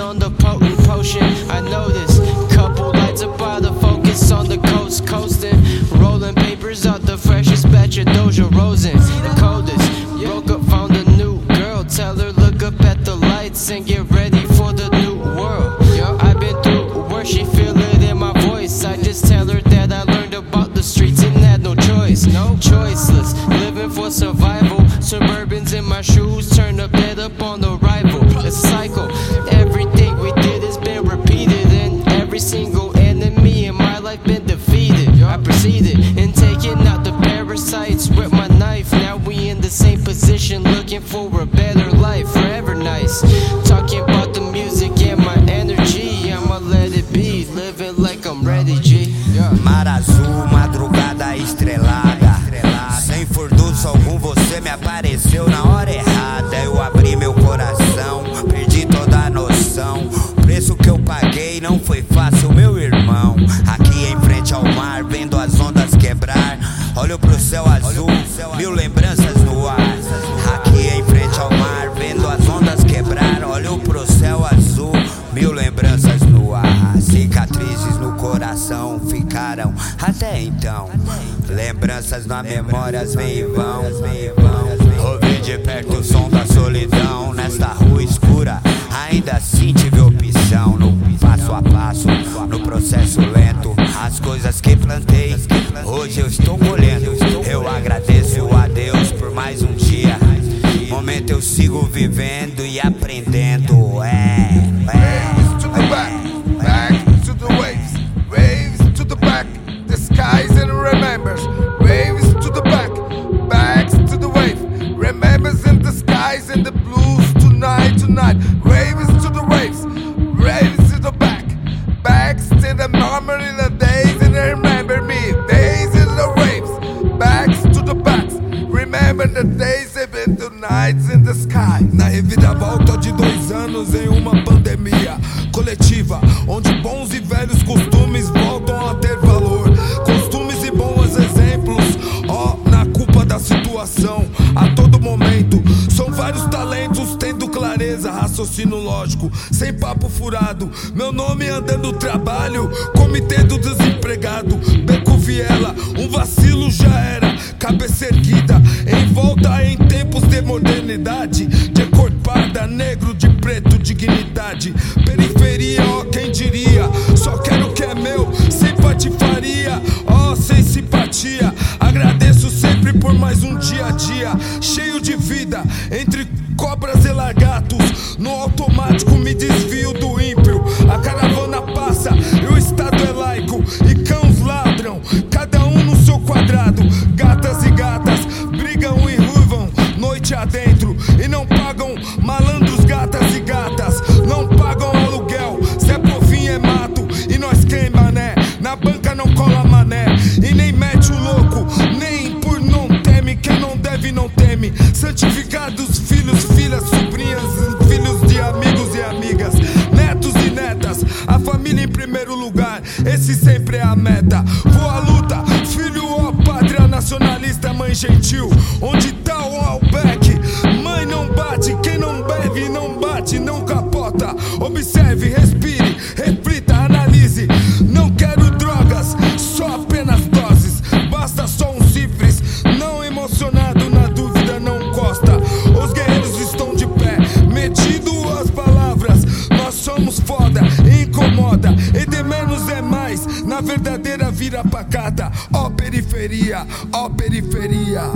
on the potent potion. I notice couple lights up by the focus on the coast, coasting, rolling papers out the freshest batch of Doja Rosen. The coldest, broke up, found a new girl. Tell her look up at the lights and get ready for the new world. I've been through worse, she feel it in my voice. I just tell her that I learned about the streets and had no choice, no choiceless, living for survival. Looking for a better life, forever nice. Talking about the music and my energy, I'ma let it be, living like I'm ready, G. Yeah. Mar azul, madrugada estrelada. Sem furdunço algum, você me apareceu na hora errada. Eu abri meu coração, perdi toda a noção. O preço que eu paguei não foi fácil, meu irmão. Aqui em frente ao mar, vendo as ondas quebrar. Olho pro céu azul, mil lembranças até então. Lembranças na memórias vêm e vão. Ouvi de perto o som da solidão nesta rua escura. Ainda assim tive opção no passo a passo, no processo lento. As coisas que plantei, hoje eu estou colhendo. Eu agradeço a Deus por mais um dia. Momento eu sigo vivendo e aprendendo. The memory the days and remember me. Days in the waves, backs to the backs, remember the days and the nights in the sky. Na reviravolta de dois anos em uma pandemia coletiva, onde bons e velhos costumes voltam a ter valor. Costumes e bons exemplos, ó, na culpa da situação, a todo momento. São vários talentos clareza, raciocínio lógico, sem papo furado. Meu nome andando trabalho, comitê do desempregado, beco viela, um vacilo já era, cabeça erguida, em volta em tempos de modernidade, de cor parda, negro, de preto, dignidade. Periferia, ó, quem diria? Só quero o que é meu, sem patifaria, ó, sem simpatia. Agradeço sempre por mais um dia a dia, cheio de vida, entre cobras e automático me desvio do esse sempre é a meta. Vou à luta, filho, ó, pátria nacionalista, mãe gentil, onde tá o Albeck? Mãe não bate, quem não bebe não bate, não capota. Observe, respire, vira pacata. Ó periferia, ó periferia.